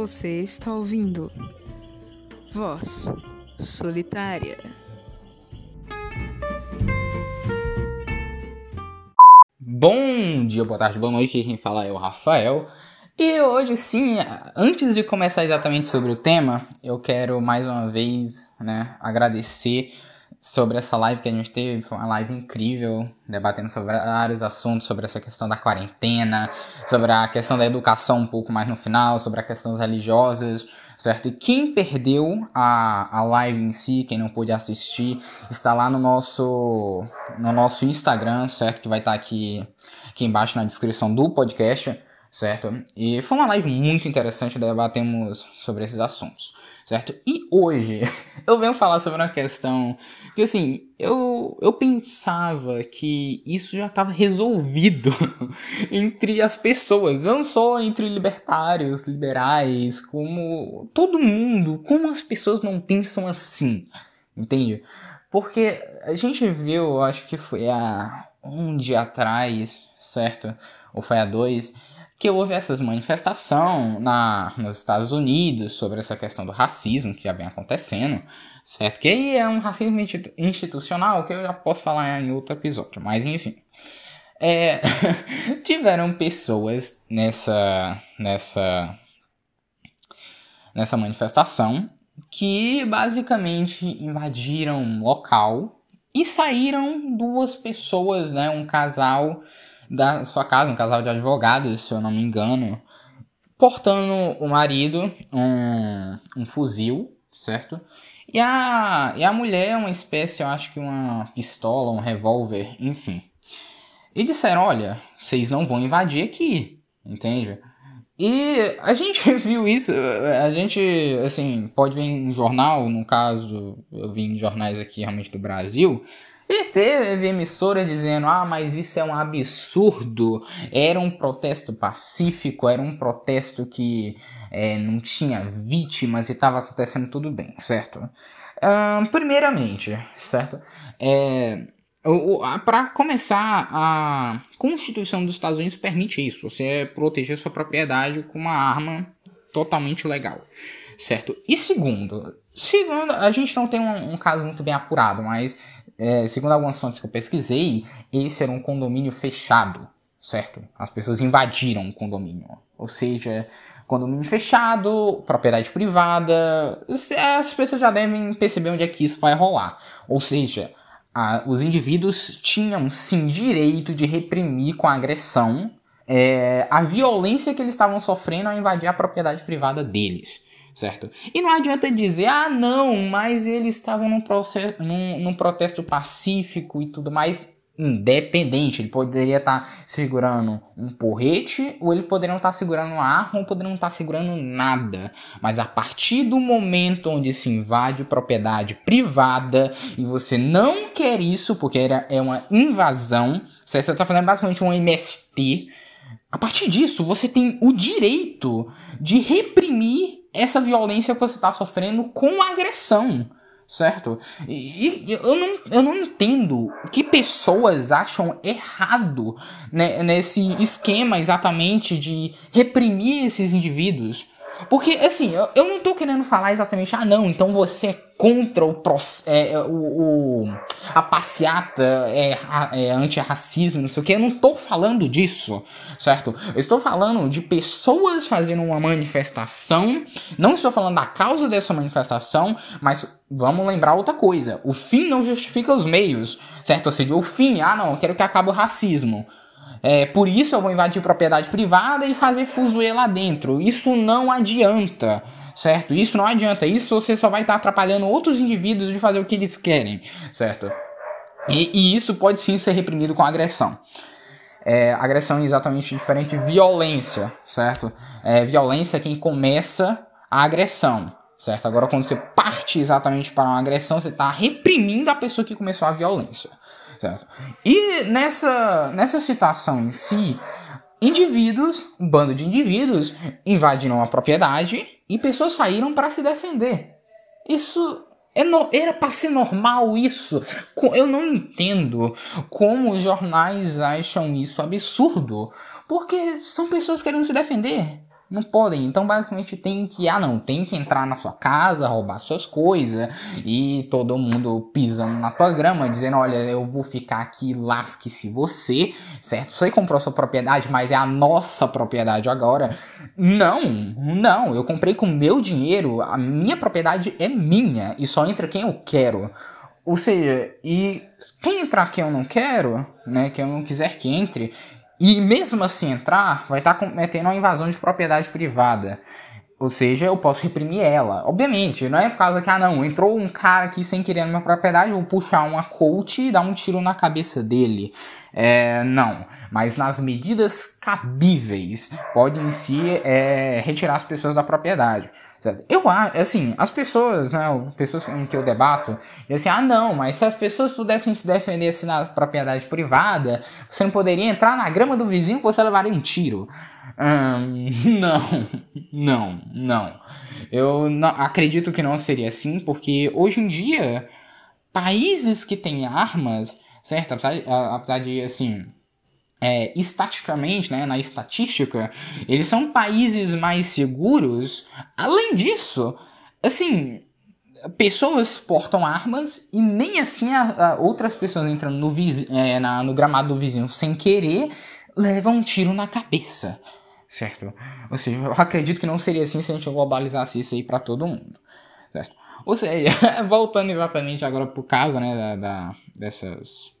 Você está ouvindo Voz Solitária. Bom dia, boa tarde, boa noite. Quem fala é o Rafael. E hoje, sim, antes de começar exatamente sobre o tema, eu quero mais uma vez né, agradecer sobre essa live que a gente teve. Foi uma live incrível, debatendo sobre vários assuntos, sobre essa questão da quarentena, sobre a questão da educação um pouco mais no final, sobre a questão religiosas, certo? E quem perdeu a, a live em si, quem não pôde assistir, está lá no nosso, no nosso Instagram, certo? Que vai estar aqui, aqui embaixo na descrição do podcast certo? E foi uma live muito interessante, debatemos sobre esses assuntos, certo? E hoje eu venho falar sobre uma questão que, assim, eu, eu pensava que isso já estava resolvido entre as pessoas, não só entre libertários, liberais, como todo mundo, como as pessoas não pensam assim, entende? Porque a gente viu, acho que foi há um dia atrás, certo? Ou foi há dois, que houve essas manifestações na, nos Estados Unidos sobre essa questão do racismo que já vem acontecendo, certo? Que aí é um racismo institucional que eu já posso falar em outro episódio, mas enfim. É, tiveram pessoas nessa, nessa, nessa manifestação que basicamente invadiram um local e saíram duas pessoas, né, um casal da sua casa, um casal de advogados, se eu não me engano, portando o marido um, um fuzil, certo? E a, e a mulher é uma espécie, eu acho que uma pistola, um revólver, enfim. E disseram: olha, vocês não vão invadir aqui, entende? E a gente viu isso, a gente, assim, pode ver em jornal, no caso, eu vi em jornais aqui realmente do Brasil, e teve emissora dizendo: ah, mas isso é um absurdo. Era um protesto pacífico, era um protesto que é, não tinha vítimas e estava acontecendo tudo bem, certo? primeiramente, certo? É, para começar, a Constituição dos Estados Unidos permite isso: você proteger sua propriedade com uma arma totalmente legal, certo? E segundo, segundo a gente não tem um, um caso muito bem apurado, mas é, segundo algumas fontes que eu pesquisei, esse era um condomínio fechado, certo? As pessoas invadiram o condomínio. Ou seja, condomínio fechado, propriedade privada. As pessoas já devem perceber onde é que isso vai rolar. Ou seja, a, os indivíduos tinham sim direito de reprimir com agressão é, a violência que eles estavam sofrendo ao invadir a propriedade privada deles certo? E não adianta dizer, ah, não, mas eles estavam num, processo, num, num protesto pacífico e tudo mais. Independente, ele poderia estar tá segurando um porrete, ou ele poderia estar tá segurando uma arma, ou poderia não estar tá segurando nada. Mas a partir do momento onde se invade propriedade privada e você não quer isso, porque era, é uma invasão, você está fazendo basicamente um MST. A partir disso, você tem o direito de reprimir essa violência que você está sofrendo com agressão, certo? E, e, eu, não, eu não entendo que pessoas acham errado né, nesse esquema exatamente de reprimir esses indivíduos. Porque, assim, eu, eu não tô querendo falar exatamente, ah, não, então você é contra o, é, é, o, o, a passeata é, é antirracismo, não sei o que. Eu não tô falando disso, certo? Eu estou falando de pessoas fazendo uma manifestação. Não estou falando da causa dessa manifestação, mas vamos lembrar outra coisa. O fim não justifica os meios, certo? Ou seja, o fim, ah, não, eu quero que acabe o racismo. É, por isso eu vou invadir propriedade privada e fazer fuzuê lá dentro. Isso não adianta, certo? Isso não adianta. Isso você só vai estar atrapalhando outros indivíduos de fazer o que eles querem, certo? E, e isso pode sim ser reprimido com agressão. É, agressão é exatamente diferente de violência, certo? É, violência é quem começa a agressão, certo? Agora, quando você parte exatamente para uma agressão, você está reprimindo a pessoa que começou a violência. Certo? E nessa, nessa situação em si, indivíduos, um bando de indivíduos, invadiram a propriedade e pessoas saíram para se defender. Isso é no, era para ser normal isso. Eu não entendo como os jornais acham isso absurdo. Porque são pessoas querendo se defender. Não podem. Então, basicamente, tem que, ah, não, tem que entrar na sua casa, roubar suas coisas e todo mundo pisando na tua grama, dizendo: olha, eu vou ficar aqui, lasque-se você, certo? Você comprou sua propriedade, mas é a nossa propriedade agora. Não, não, eu comprei com meu dinheiro, a minha propriedade é minha e só entra quem eu quero. Ou seja, e quem entrar quem eu não quero, né, quem eu não quiser que entre, e mesmo assim entrar, vai estar tá cometendo uma invasão de propriedade privada. Ou seja, eu posso reprimir ela. Obviamente, não é por causa que, ah não, entrou um cara aqui sem querer na minha propriedade, vou puxar uma coach e dar um tiro na cabeça dele. É, não. Mas nas medidas cabíveis, pode em si é, retirar as pessoas da propriedade. Eu assim, as pessoas, né, pessoas com que eu debato, e assim, ah não, mas se as pessoas pudessem se defender assim, na propriedade privada, você não poderia entrar na grama do vizinho que você levaria um tiro. Hum, não, não, não. Eu não, acredito que não seria assim, porque hoje em dia, países que têm armas, certo? Apesar, apesar de, assim, é, estaticamente, né, na estatística, eles são países mais seguros. Além disso, assim, pessoas portam armas e nem assim a, a outras pessoas entrando no, é, na, no gramado do vizinho sem querer levam um tiro na cabeça. Certo? Ou seja, eu acredito que não seria assim se a gente globalizasse isso aí para todo mundo. Certo? Ou seja, voltando exatamente agora pro caso, né, da, da dessas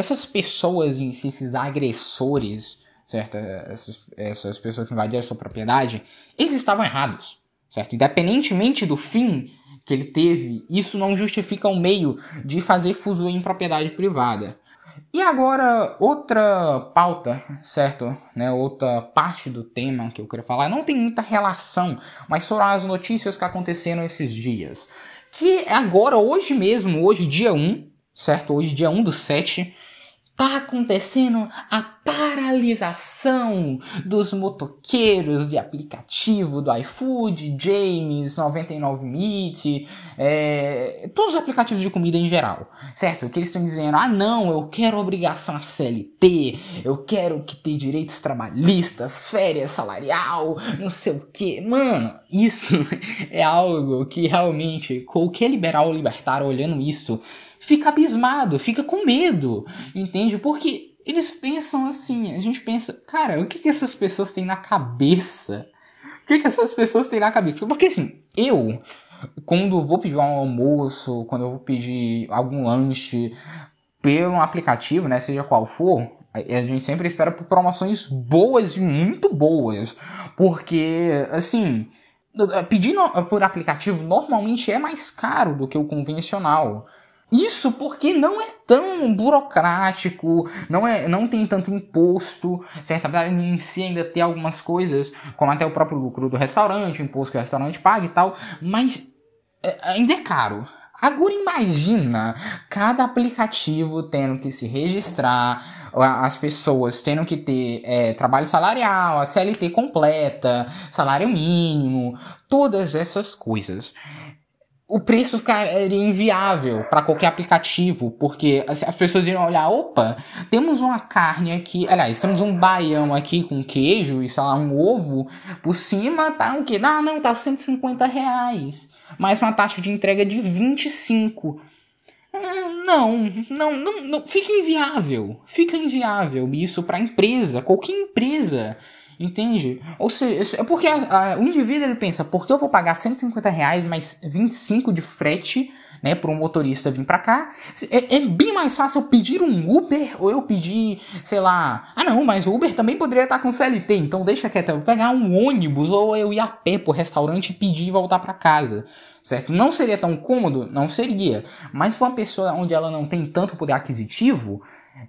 dessas pessoas em si, esses agressores, certo? Essas, essas pessoas que invadiram a sua propriedade, eles estavam errados, certo? Independentemente do fim que ele teve, isso não justifica o meio de fazer fuso em propriedade privada. E agora, outra pauta, certo? Né, outra parte do tema que eu queria falar, não tem muita relação, mas foram as notícias que aconteceram esses dias. Que agora, hoje mesmo, hoje dia 1, certo? Hoje dia 1 do 7, Tá acontecendo a paralisação dos motoqueiros de aplicativo do iFood, James, 99 Meat, é, todos os aplicativos de comida em geral, certo? Que eles estão dizendo, ah não, eu quero obrigação a CLT, eu quero que ter direitos trabalhistas, férias salarial, não sei o que. Mano, isso é algo que realmente qualquer liberal libertário olhando isso fica abismado, fica com medo, entende? Porque eles pensam assim, a gente pensa, cara, o que, que essas pessoas têm na cabeça? O que, que essas pessoas têm na cabeça? Porque assim, eu, quando vou pedir um almoço, quando eu vou pedir algum lanche pelo aplicativo, né, seja qual for, a gente sempre espera por promoções boas e muito boas, porque assim, pedir por aplicativo normalmente é mais caro do que o convencional. Isso porque não é tão burocrático, não, é, não tem tanto imposto, certo? Apesar em si ainda ter algumas coisas, como até o próprio lucro do restaurante, o imposto que o restaurante paga e tal, mas é, ainda é caro. Agora imagina cada aplicativo tendo que se registrar, as pessoas tendo que ter é, trabalho salarial, a CLT completa, salário mínimo, todas essas coisas o preço ficaria inviável para qualquer aplicativo, porque as pessoas iriam olhar, opa, temos uma carne aqui, aliás, temos um baião aqui com queijo e, sei lá, um ovo, por cima tá o quê? Ah, não, tá 150 reais, mas uma taxa de entrega de 25. Não, não, não, não, fica inviável, fica inviável isso para empresa, qualquer empresa. Entende? Ou seja, é porque a, a, o indivíduo ele pensa, porque eu vou pagar 150 reais mais 25 de frete, né, para um motorista vir para cá, é, é, bem mais fácil eu pedir um Uber ou eu pedir, sei lá, ah não, mas o Uber também poderia estar com CLT, então deixa quieto, eu vou pegar um ônibus ou eu ir a pé pro restaurante e pedir e voltar para casa. Certo? Não seria tão cômodo? Não seria. Mas para uma pessoa onde ela não tem tanto poder aquisitivo,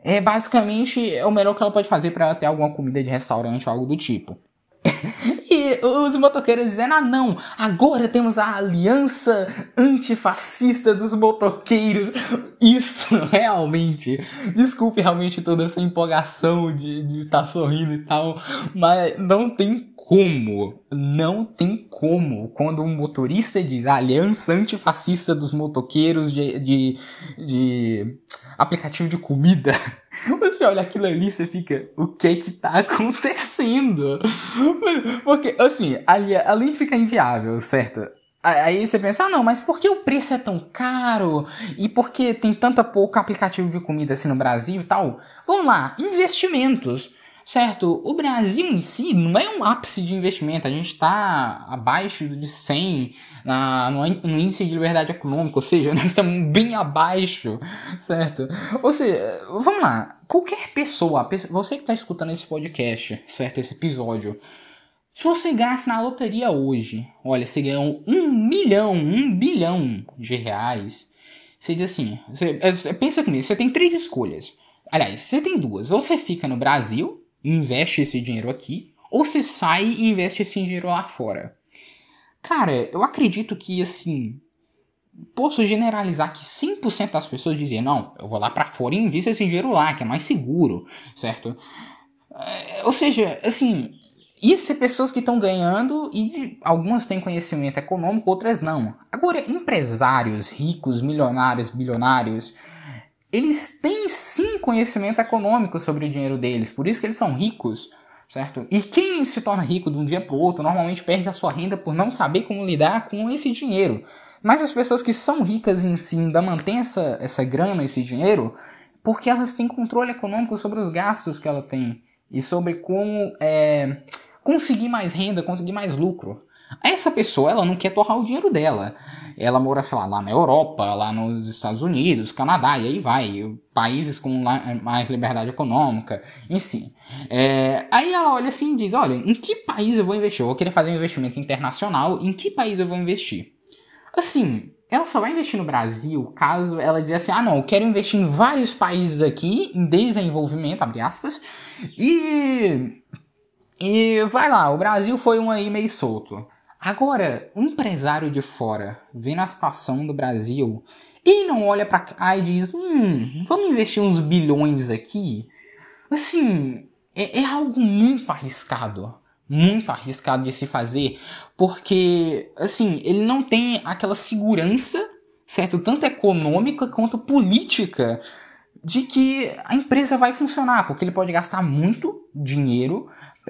é basicamente é o melhor que ela pode fazer para ter alguma comida de restaurante ou algo do tipo. e os motoqueiros dizendo: ah, não, agora temos a aliança antifascista dos motoqueiros. Isso realmente, desculpe realmente toda essa empolgação de estar tá sorrindo e tal, mas não tem como, não tem como, quando um motorista diz aliança antifascista dos motoqueiros de, de, de aplicativo de comida. Você olha aquilo ali e você fica, o que é que tá acontecendo? Porque, assim, ali, além de ficar inviável, certo? Aí você pensa, ah não, mas por que o preço é tão caro? E por que tem tanta pouca aplicativo de comida assim no Brasil e tal? Vamos lá, investimentos. Certo, o Brasil em si não é um ápice de investimento, a gente está abaixo de 100 na, no, índice de liberdade econômica, ou seja, nós estamos bem abaixo, certo? Ou seja, vamos lá, qualquer pessoa, você que está escutando esse podcast, certo, esse episódio, se você gasta na loteria hoje, olha, você ganhou um milhão, um bilhão de reais, você diz assim, você, é, pensa comigo, você tem três escolhas. Aliás, você tem duas, ou você fica no Brasil, investe esse dinheiro aqui, ou você sai e investe esse dinheiro lá fora. Cara, eu acredito que assim. Posso generalizar que 100% das pessoas dizem: não, eu vou lá para fora e invisto esse dinheiro lá, que é mais seguro, certo? É, ou seja, assim, isso é pessoas que estão ganhando e algumas têm conhecimento econômico, outras não. Agora, empresários ricos, milionários, bilionários, eles têm sim conhecimento econômico sobre o dinheiro deles, por isso que eles são ricos, certo? E quem se torna rico de um dia para o outro normalmente perde a sua renda por não saber como lidar com esse dinheiro. Mas as pessoas que são ricas em si ainda mantêm essa, essa grana, esse dinheiro, porque elas têm controle econômico sobre os gastos que ela tem e sobre como é, conseguir mais renda, conseguir mais lucro. Essa pessoa, ela não quer torrar o dinheiro dela. Ela mora, sei lá, lá na Europa, lá nos Estados Unidos, Canadá, e aí vai. Países com mais liberdade econômica, si. É, aí ela olha assim e diz, olha, em que país eu vou investir? Eu vou querer fazer um investimento internacional, em que país eu vou investir? Assim, ela só vai investir no Brasil caso ela dizer assim, ah não, eu quero investir em vários países aqui, em desenvolvimento, abre aspas, e... E vai lá, o Brasil foi um aí meio solto. Agora, um empresário de fora vendo a situação do Brasil, ele não olha para cá e diz: hum, vamos investir uns bilhões aqui? Assim, é, é algo muito arriscado. Muito arriscado de se fazer, porque, assim, ele não tem aquela segurança, certo? Tanto econômica quanto política de que a empresa vai funcionar, porque ele pode gastar muito dinheiro,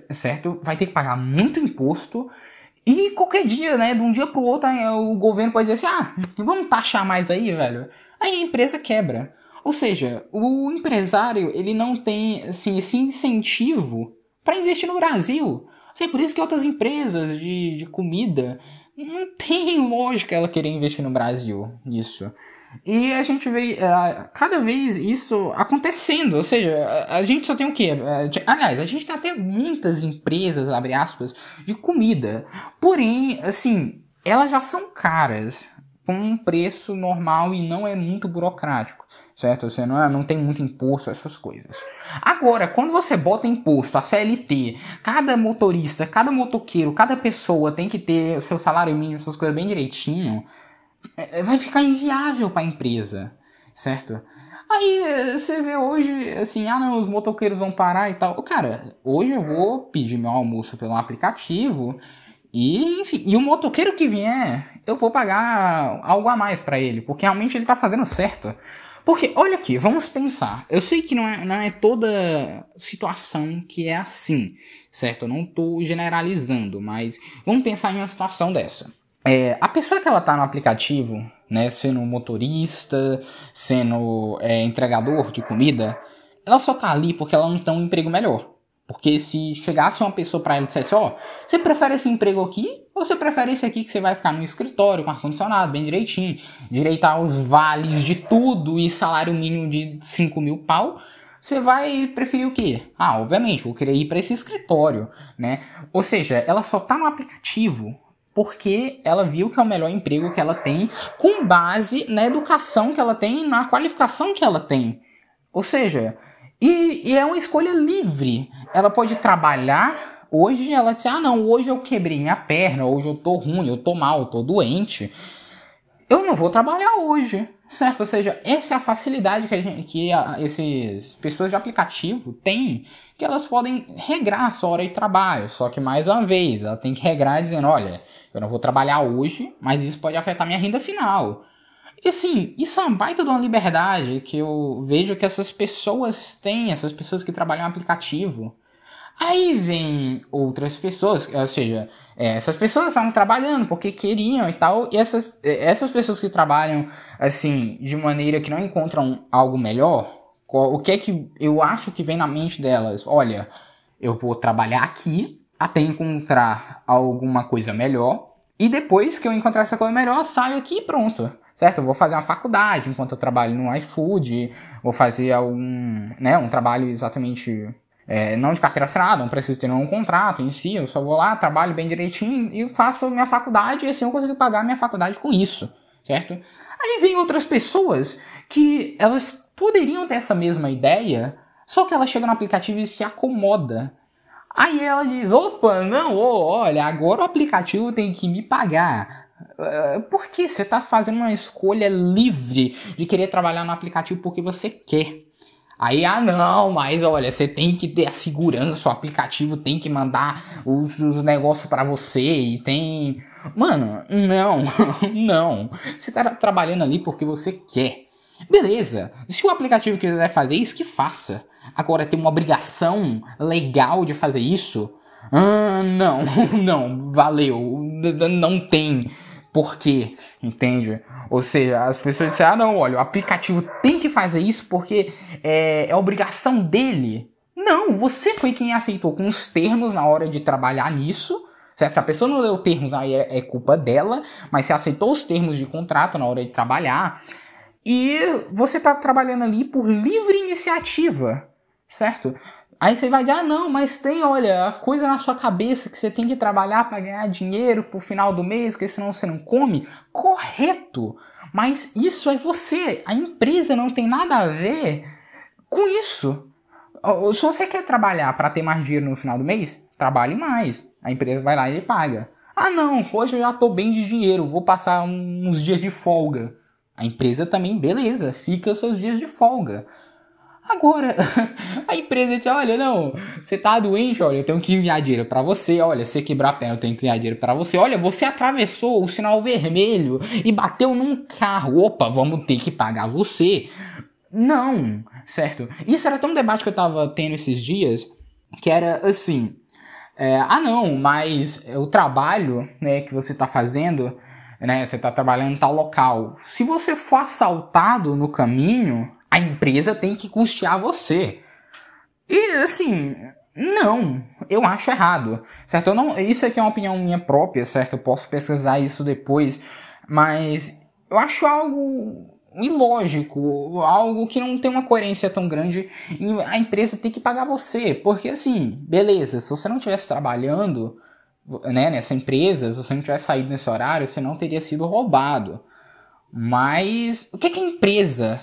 certo? Vai ter que pagar muito imposto e qualquer dia, né, de um dia pro outro, o governo pode dizer assim: ah, vamos taxar mais aí, velho. Aí a empresa quebra. Ou seja, o empresário, ele não tem, assim, esse incentivo para investir no Brasil. É por isso que outras empresas de, de comida não tem lógica ela querer investir no Brasil nisso. E a gente vê uh, cada vez isso acontecendo, ou seja, a, a gente só tem o quê? Uh, aliás, a gente tem até muitas empresas, abre aspas, de comida. Porém, assim, elas já são caras, com um preço normal e não é muito burocrático, certo? Você não, é, não tem muito imposto, essas coisas. Agora, quando você bota imposto, a CLT, cada motorista, cada motoqueiro, cada pessoa tem que ter o seu salário mínimo, essas coisas bem direitinho vai ficar inviável para a empresa, certo? Aí é, você vê hoje, assim, ah não, os motoqueiros vão parar e tal. Cara, hoje eu vou pedir meu almoço pelo aplicativo e, enfim, e o motoqueiro que vier, eu vou pagar algo a mais para ele, porque realmente ele tá fazendo certo. Porque, olha aqui, vamos pensar. Eu sei que não é, não é toda situação que é assim, certo? Eu não tô generalizando, mas vamos pensar em uma situação dessa. É, a pessoa que ela tá no aplicativo, né, sendo motorista, sendo é, entregador de comida, ela só tá ali porque ela não tem um emprego melhor. Porque se chegasse uma pessoa para ela e dissesse, ó, oh, você prefere esse emprego aqui ou você prefere esse aqui que você vai ficar no escritório com ar-condicionado, bem direitinho, direitar os vales de tudo e salário mínimo de 5 mil pau, você vai preferir o quê? Ah, obviamente, vou querer ir para esse escritório, né? Ou seja, ela só tá no aplicativo porque ela viu que é o melhor emprego que ela tem com base na educação que ela tem, na qualificação que ela tem. Ou seja, e, e é uma escolha livre. Ela pode trabalhar. Hoje ela diz: ah, não, hoje eu quebrei minha perna, hoje eu tô ruim, eu tô mal, eu tô doente. Eu não vou trabalhar hoje. Certo? Ou seja, essa é a facilidade que, a gente, que a, esses pessoas de aplicativo têm, que elas podem regrar a sua hora de trabalho. Só que, mais uma vez, ela tem que regrar dizendo, olha, eu não vou trabalhar hoje, mas isso pode afetar minha renda final. E assim, isso é uma baita de uma liberdade que eu vejo que essas pessoas têm, essas pessoas que trabalham no aplicativo. Aí vem outras pessoas, ou seja, é, essas pessoas estavam trabalhando porque queriam e tal, e essas, é, essas pessoas que trabalham assim, de maneira que não encontram algo melhor, o que é que eu acho que vem na mente delas? Olha, eu vou trabalhar aqui até encontrar alguma coisa melhor, e depois que eu encontrar essa coisa melhor, eu saio aqui e pronto certo? Eu vou fazer uma faculdade enquanto eu trabalho no iFood, vou fazer algum, né, um trabalho exatamente é, não de carteira assinada, não preciso ter nenhum contrato em si, eu só vou lá, trabalho bem direitinho e faço minha faculdade e assim eu consigo pagar minha faculdade com isso, certo? Aí vem outras pessoas que elas poderiam ter essa mesma ideia, só que ela chega no aplicativo e se acomoda. Aí ela diz, opa, não, oh, olha, agora o aplicativo tem que me pagar. Uh, por que você está fazendo uma escolha livre de querer trabalhar no aplicativo porque você quer? Aí, ah, não, mas olha, você tem que ter a segurança, o aplicativo tem que mandar os, os negócios para você e tem. Mano, não, não. Você tá trabalhando ali porque você quer. Beleza, se o aplicativo quiser fazer isso, que faça. Agora, tem uma obrigação legal de fazer isso? Ah, não, não, valeu, não tem por quê, entende? Ou seja, as pessoas dizem, ah não, olha, o aplicativo tem que fazer isso porque é, é obrigação dele. Não, você foi quem aceitou com os termos na hora de trabalhar nisso. Se a pessoa não leu termos, aí é, é culpa dela, mas você aceitou os termos de contrato na hora de trabalhar. E você está trabalhando ali por livre iniciativa, certo? Aí você vai dizer, ah não, mas tem, olha, a coisa na sua cabeça que você tem que trabalhar para ganhar dinheiro pro final do mês, porque senão você não come. Correto! Mas isso é você. A empresa não tem nada a ver com isso. Se você quer trabalhar para ter mais dinheiro no final do mês, trabalhe mais. A empresa vai lá e paga. Ah não, hoje eu já tô bem de dinheiro, vou passar uns dias de folga. A empresa também, beleza, fica seus dias de folga. Agora, a empresa diz: olha, não, você tá doente, olha, eu tenho que enviar dinheiro para você, olha, você quebrar a perna, eu tenho que enviar dinheiro para você, olha, você atravessou o sinal vermelho e bateu num carro, opa, vamos ter que pagar você. Não, certo? Isso era tão debate que eu tava tendo esses dias, que era assim: é, ah, não, mas o trabalho né, que você tá fazendo, né, você tá trabalhando em tal local, se você for assaltado no caminho a empresa tem que custear você. E assim, não, eu acho errado, certo? Eu não, isso aqui é uma opinião minha própria, certo? Eu posso pesquisar isso depois, mas eu acho algo ilógico, algo que não tem uma coerência tão grande a empresa ter que pagar você, porque assim, beleza, se você não estivesse trabalhando, né, nessa empresa, se você não tivesse saído nesse horário, você não teria sido roubado. Mas o que, é que a empresa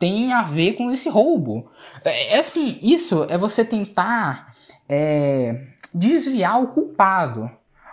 tem a ver com esse roubo. É, é assim, isso é você tentar é, desviar o culpado.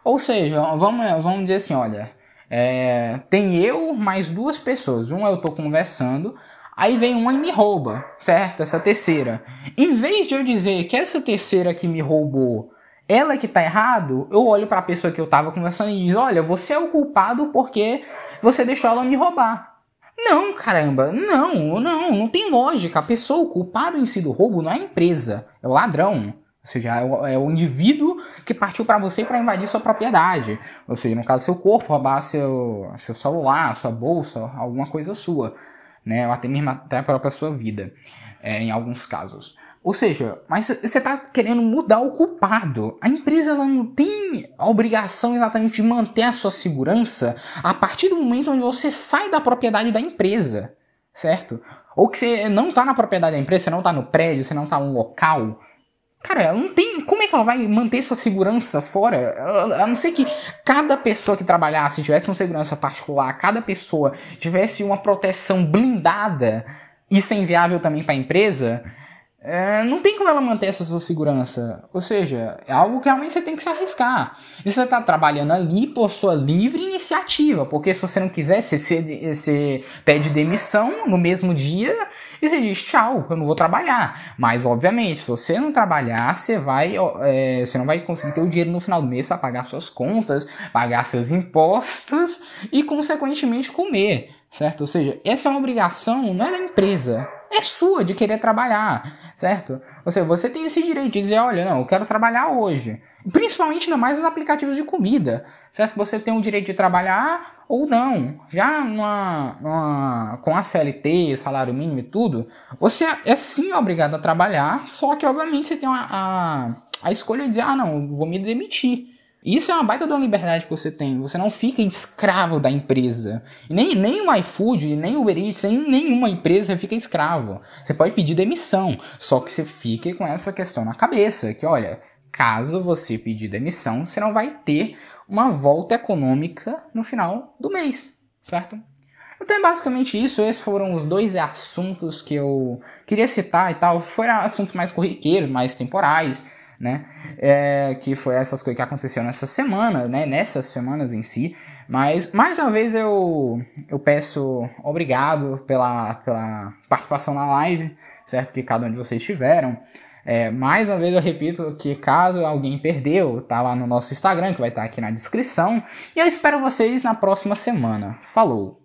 Ou seja, vamos, vamos dizer assim, olha, é, tem eu mais duas pessoas. Uma eu tô conversando, aí vem uma e me rouba, certo? Essa terceira. Em vez de eu dizer que essa terceira que me roubou, ela que tá errado, eu olho para a pessoa que eu tava conversando e diz: "Olha, você é o culpado porque você deixou ela me roubar". Não, caramba, não, não, não tem lógica. A pessoa, o culpado em si do roubo não é a empresa, é o ladrão. Ou seja, é o, é o indivíduo que partiu para você para invadir sua propriedade. Ou seja, no caso, seu corpo, roubar seu, seu celular, sua bolsa, alguma coisa sua. Né? Ou até mesmo até a própria sua vida, é, em alguns casos. Ou seja, mas você está querendo mudar o culpado. A empresa ela não tem a obrigação exatamente de manter a sua segurança a partir do momento onde você sai da propriedade da empresa, certo? Ou que você não está na propriedade da empresa, você não está no prédio, você não está no local. Cara, ela não tem. Como é que ela vai manter sua segurança fora? A não ser que cada pessoa que trabalhasse tivesse uma segurança particular, cada pessoa tivesse uma proteção blindada, isso é inviável também para a empresa é, não tem como ela manter essa sua segurança. Ou seja, é algo que realmente você tem que se arriscar. E você está trabalhando ali por sua livre iniciativa, porque se você não quiser, você, você, você pede demissão no mesmo dia e você diz tchau, eu não vou trabalhar. Mas obviamente, se você não trabalhar, você vai, é, você não vai conseguir ter o dinheiro no final do mês para pagar suas contas, pagar seus impostos e consequentemente comer, certo? Ou seja, essa é uma obrigação, não é da empresa, é sua de querer trabalhar, certo? Ou seja, você tem esse direito de dizer, olha, não, eu quero trabalhar hoje. Principalmente ainda mais nos aplicativos de comida, certo? Você tem o direito de trabalhar ou não. Já com a CLT, salário mínimo e tudo, você é sim obrigado a trabalhar, só que obviamente você tem a, a, a escolha de dizer, ah, não, vou me demitir. Isso é uma baita da liberdade que você tem. Você não fica escravo da empresa. Nem, nem o iFood, nem o Uber Eats, nem nenhuma empresa fica escravo. Você pode pedir demissão. Só que você fique com essa questão na cabeça. Que olha, caso você pedir demissão, você não vai ter uma volta econômica no final do mês. Certo? Então é basicamente isso. Esses foram os dois assuntos que eu queria citar e tal. Foram assuntos mais corriqueiros, mais temporais né? É, que foi essas coisas que aconteceram nessa semana, né? Nessas semanas em si. Mas, mais uma vez, eu, eu peço obrigado pela, pela participação na live, certo? Que cada um de vocês tiveram. É, mais uma vez eu repito que caso alguém perdeu, tá lá no nosso Instagram, que vai estar aqui na descrição. E eu espero vocês na próxima semana. Falou!